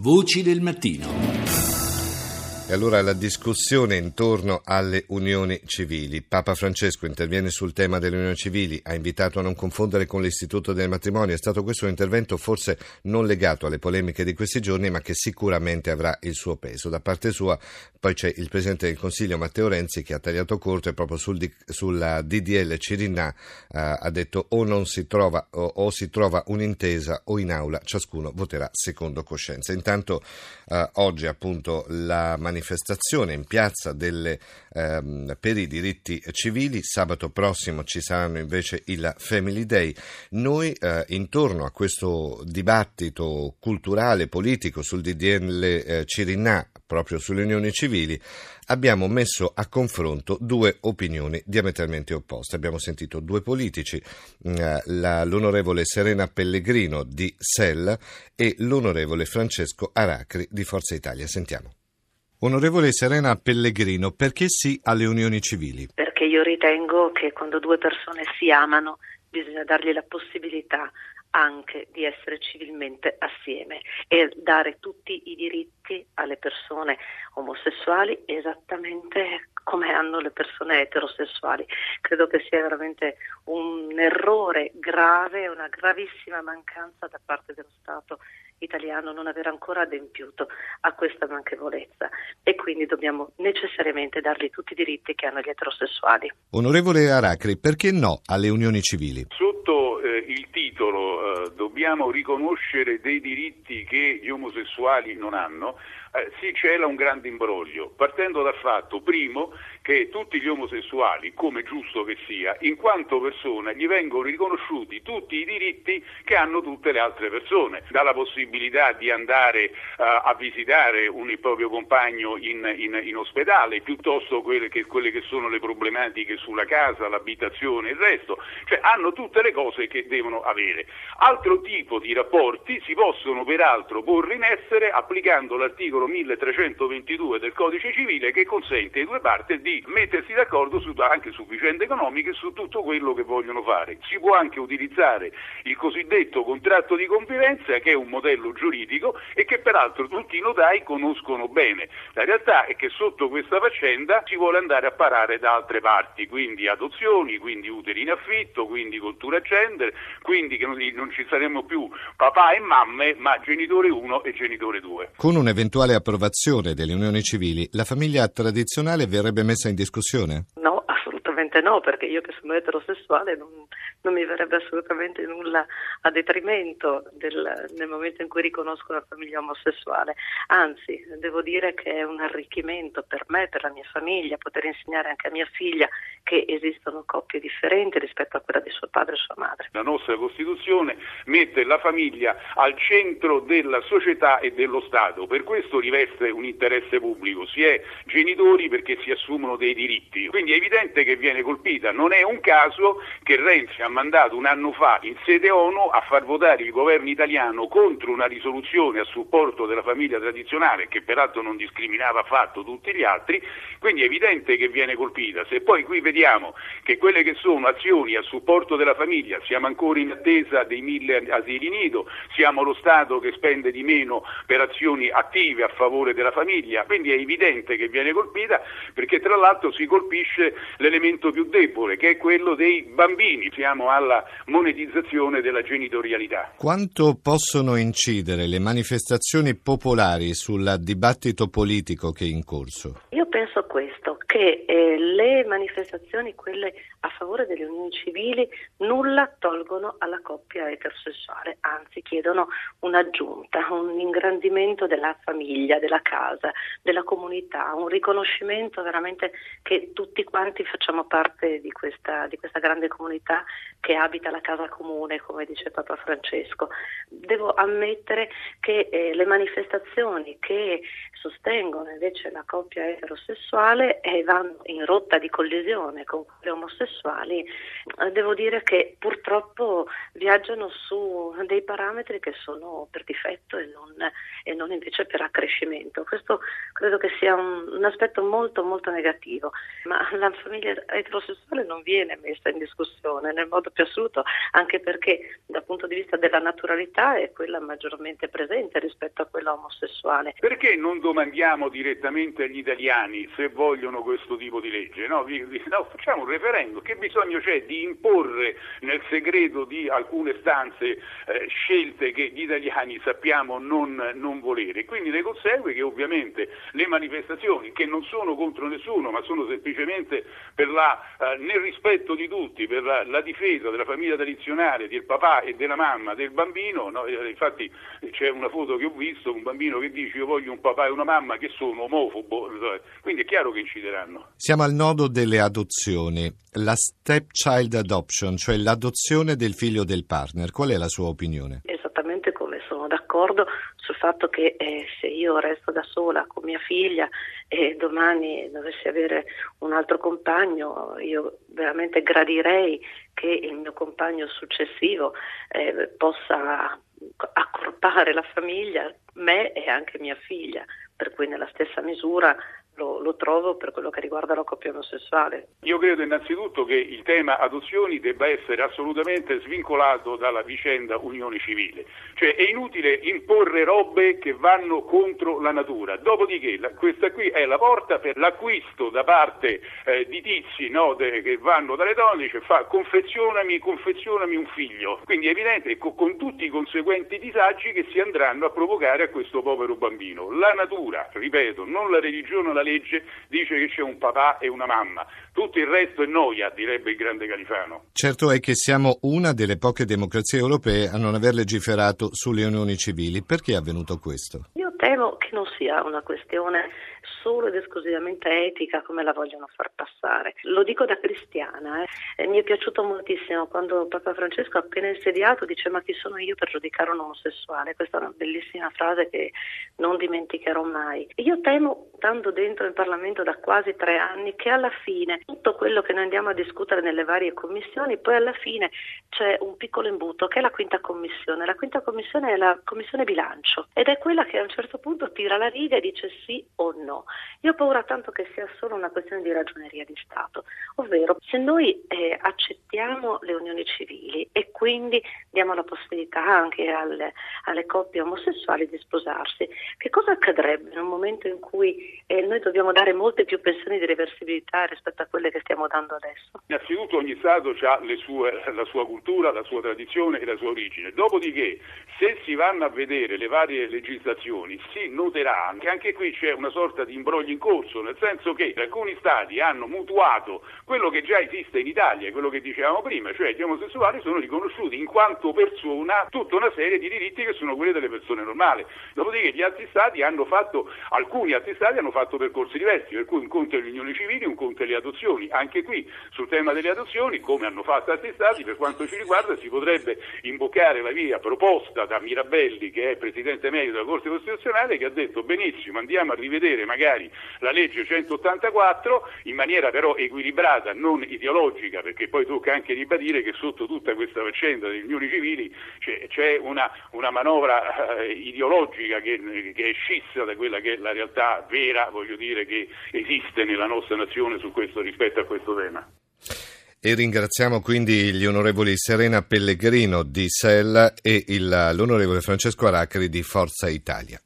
Voci del mattino. E allora la discussione intorno alle unioni civili. Papa Francesco interviene sul tema delle unioni civili, ha invitato a non confondere con l'istituto del matrimonio. È stato questo un intervento forse non legato alle polemiche di questi giorni, ma che sicuramente avrà il suo peso. Da parte sua poi c'è il Presidente del Consiglio Matteo Renzi che ha tagliato corto e proprio sul, sulla DDL Cirinà eh, ha detto o non si trova o, o, si trova un'intesa o in aula ciascuno voterà secondo coscienza. Intanto eh, oggi appunto la manifestazione manifestazione in piazza delle, ehm, per i diritti civili. Sabato prossimo ci saranno invece il Family Day. Noi eh, intorno a questo dibattito culturale, politico sul DDL eh, Cirinà, proprio sulle unioni civili, abbiamo messo a confronto due opinioni diametralmente opposte. Abbiamo sentito due politici, eh, la, l'onorevole Serena Pellegrino di SEL e l'onorevole Francesco Aracri di Forza Italia. Sentiamo. Onorevole Serena Pellegrino, perché sì alle unioni civili? Perché io ritengo che quando due persone si amano bisogna dargli la possibilità anche di essere civilmente assieme e dare tutti i diritti alle persone omosessuali esattamente come hanno le persone eterosessuali. Credo che sia veramente un errore grave, una gravissima mancanza da parte dello Stato italiano non aver ancora adempiuto a questa manchevolezza e quindi dobbiamo necessariamente dargli tutti i diritti che hanno gli eterosessuali. Onorevole Aracri, perché no alle unioni civili? Sotto eh, il titolo eh, dobbiamo riconoscere dei diritti che gli omosessuali non hanno, eh, si cela un grande imbroglio, partendo dal fatto, primo, che tutti gli omosessuali, come giusto che sia, in quanto persone, gli vengono riconosciuti tutti i diritti che hanno tutte le altre persone, dalla possibilità di andare uh, a visitare un, il proprio compagno in, in, in ospedale, piuttosto quelle che, quelle che, sono le problematiche sulla casa, l'abitazione e il resto, cioè hanno tutte le cose che devono avere. Altro tipo di rapporti si possono peraltro porre in essere applicando l'articolo 1322 del codice civile che consente ai due parti di mettersi d'accordo su, anche su vicende economiche e su tutto quello che vogliono fare. Si può anche utilizzare il cosiddetto contratto di convivenza che è un modello giuridico e che peraltro tutti i notai conoscono bene. La realtà è che sotto questa faccenda si vuole andare a parare da altre parti, quindi adozioni, quindi uteri in affitto, quindi cultura gender, quindi che non ci saremo più papà e mamme, ma genitore 1 e genitore 2. Con un'eventuale approvazione delle unioni civili, la famiglia tradizionale verrebbe messa in discussione? No, assolutamente no, perché io che sono eterosessuale non, non mi verrebbe assolutamente nulla a detrimento del, nel momento in cui riconosco una famiglia omosessuale. Anzi, devo dire che è un arricchimento per me, per la mia famiglia, poter insegnare anche a mia figlia che esistono coppie differenti rispetto a quella di suo padre e sua madre. La nostra Costituzione mette la famiglia al centro della società e dello Stato, per questo riveste un interesse pubblico, si è genitori perché si assumono dei diritti, quindi è evidente che viene colpita, non è un caso che Renzi ha mandato un anno fa in sede ONU a far votare il governo italiano contro una risoluzione a supporto della famiglia tradizionale che peraltro non discriminava affatto tutti gli altri, quindi è evidente che viene colpita. Se poi qui vediamo che quelle che sono azioni a supporto della famiglia, siamo ancora in attesa dei mille asili nido, siamo lo Stato che spende di meno per azioni attive a favore della famiglia, quindi è evidente che viene colpita perché tra l'altro si colpisce l'elemento più debole che è quello dei bambini. Siamo alla monetizzazione della genitorialità. Quanto possono incidere le manifestazioni popolari sul dibattito politico che è in corso? Io penso questo, che eh, le manifestazioni, quelle a favore delle unioni civili, nulla tolgono alla coppia eterosessuale, anzi chiedono un'aggiunta, un ingrandimento della famiglia, della casa, della comunità, un riconoscimento veramente che tutti quanti facciamo parte di questa, di questa grande comunità che abita la casa comune, come dice Papa Francesco. Devo ammettere che eh, le manifestazioni che sostengono invece la coppia eterosessuale eh, vanno in rotta di collisione con quelle omosessuali, eh, devo dire che purtroppo viaggiano su dei parametri che sono per difetto e non, e non invece per accrescimento. Questo credo che sia un, un, aspetto molto molto negativo, ma la famiglia eterosessuale non viene messa in discussione nel modo più assoluto, anche perché dal punto di vista della naturalità è quella maggiormente presente rispetto a quella omosessuale. Perché non domandiamo direttamente agli italiani se vogliono questo tipo di legge? No, no, facciamo un referendum. Che bisogno c'è di imporre nel segreto di alcune stanze eh, scelte che gli italiani sappiamo non, non volere? Quindi ne consegue che ovviamente le manifestazioni, che non sono contro nessuno, ma sono semplicemente la, eh, nel rispetto di tutti, per la, la, difesa della famiglia tradizionale, del papà e della mamma, del bambino, no? Eh, infatti c'è una foto che ho visto, un bambino che dice io voglio un papà e una mamma che sono omofobo, quindi è chiaro che incideranno. Siamo al nodo delle adozioni, la stepchild adoption, cioè l'adozione del figlio del partner, qual è la sua opinione? Esattamente come sono d'accordo sul fatto che eh, se io resto da sola con mia figlia e domani dovessi avere un altro compagno, io veramente gradirei che il mio compagno successivo eh, possa accorpare la famiglia, me e anche mia figlia, per cui nella stessa misura lo, lo, trovo per quello che riguarda la coppia omosessuale. Io credo innanzitutto che il tema adozioni debba essere assolutamente svincolato dalla vicenda unione civile, cioè è inutile imporre robe che vanno contro la natura, dopodiché la, questa qui è la porta per l'acquisto da parte eh, di tizi no, de, che vanno dalle donne, cioè fa confezionami, confezionami un figlio, quindi è evidente con, con tutti i conseguenti disagi che si andranno a provocare a questo povero bambino. La natura, ripeto, non la religione o la legge dice che c'è un papà e una mamma. Tutto il resto è noia, direbbe il grande Califano. Certo è che siamo una delle poche democrazie europee a non aver legiferato sulle unioni civili. Perché è avvenuto questo? Io temo che non sia una questione solo ed esclusivamente etica come la vogliono far passare. Lo dico da cristiana, eh. mi è piaciuto moltissimo quando Papa Francesco appena insediato dice ma chi sono io per giudicare un omosessuale? Questa è una bellissima frase che non dimenticherò mai. Io temo, stando dentro il Parlamento da quasi tre anni, che alla fine tutto quello che noi andiamo a discutere nelle varie commissioni, poi alla fine c'è un piccolo imbuto che è la quinta commissione. La quinta commissione è la commissione bilancio ed è quella che a un certo punto tira la riga e dice sì o no. Io ho paura tanto che sia solo una questione di ragioneria di Stato, ovvero se noi eh, accettiamo le unioni civili e quindi diamo la possibilità anche alle, alle, coppie omosessuali di sposarsi, che cosa accadrebbe in un momento in cui eh, noi dobbiamo dare molte più pensioni di reversibilità rispetto a quelle che stiamo dando adesso? Innanzitutto ogni Stato ha sue, la sua cultura, la sua tradizione e la sua origine, dopodiché se si vanno a vedere le varie legislazioni si noterà che anche qui c'è una sorta di imbrogli in corso, nel senso che alcuni stati hanno mutuato quello che già esiste in Italia, quello che dicevamo prima, cioè gli omosessuali sono riconosciuti in quanto persona tutta una serie di diritti che sono quelli delle persone normali. Dopodiché gli altri stati hanno fatto, alcuni altri stati hanno fatto percorsi diversi, per cui un conto è le unioni civili, un conto è le adozioni. Anche qui sul tema delle adozioni, come hanno fatto altri stati, per quanto ci riguarda si potrebbe imboccare la via proposta da Mirabelli, che è presidente medio della Corte Costituzionale, che ha detto benissimo, andiamo a rivedere magari la legge 184 in maniera però equilibrata, non ideologica, perché poi tocca anche ribadire che sotto tutta questa faccenda degli unioni civili c'è, c'è una, una, manovra eh, ideologica che, che, è scissa da quella che è la realtà vera, voglio dire, che esiste nella nostra nazione questo, rispetto a questo tema. E ringraziamo quindi gli onorevoli Serena Pellegrino di Sella e il, l'onorevole Francesco Aracri di Forza Italia.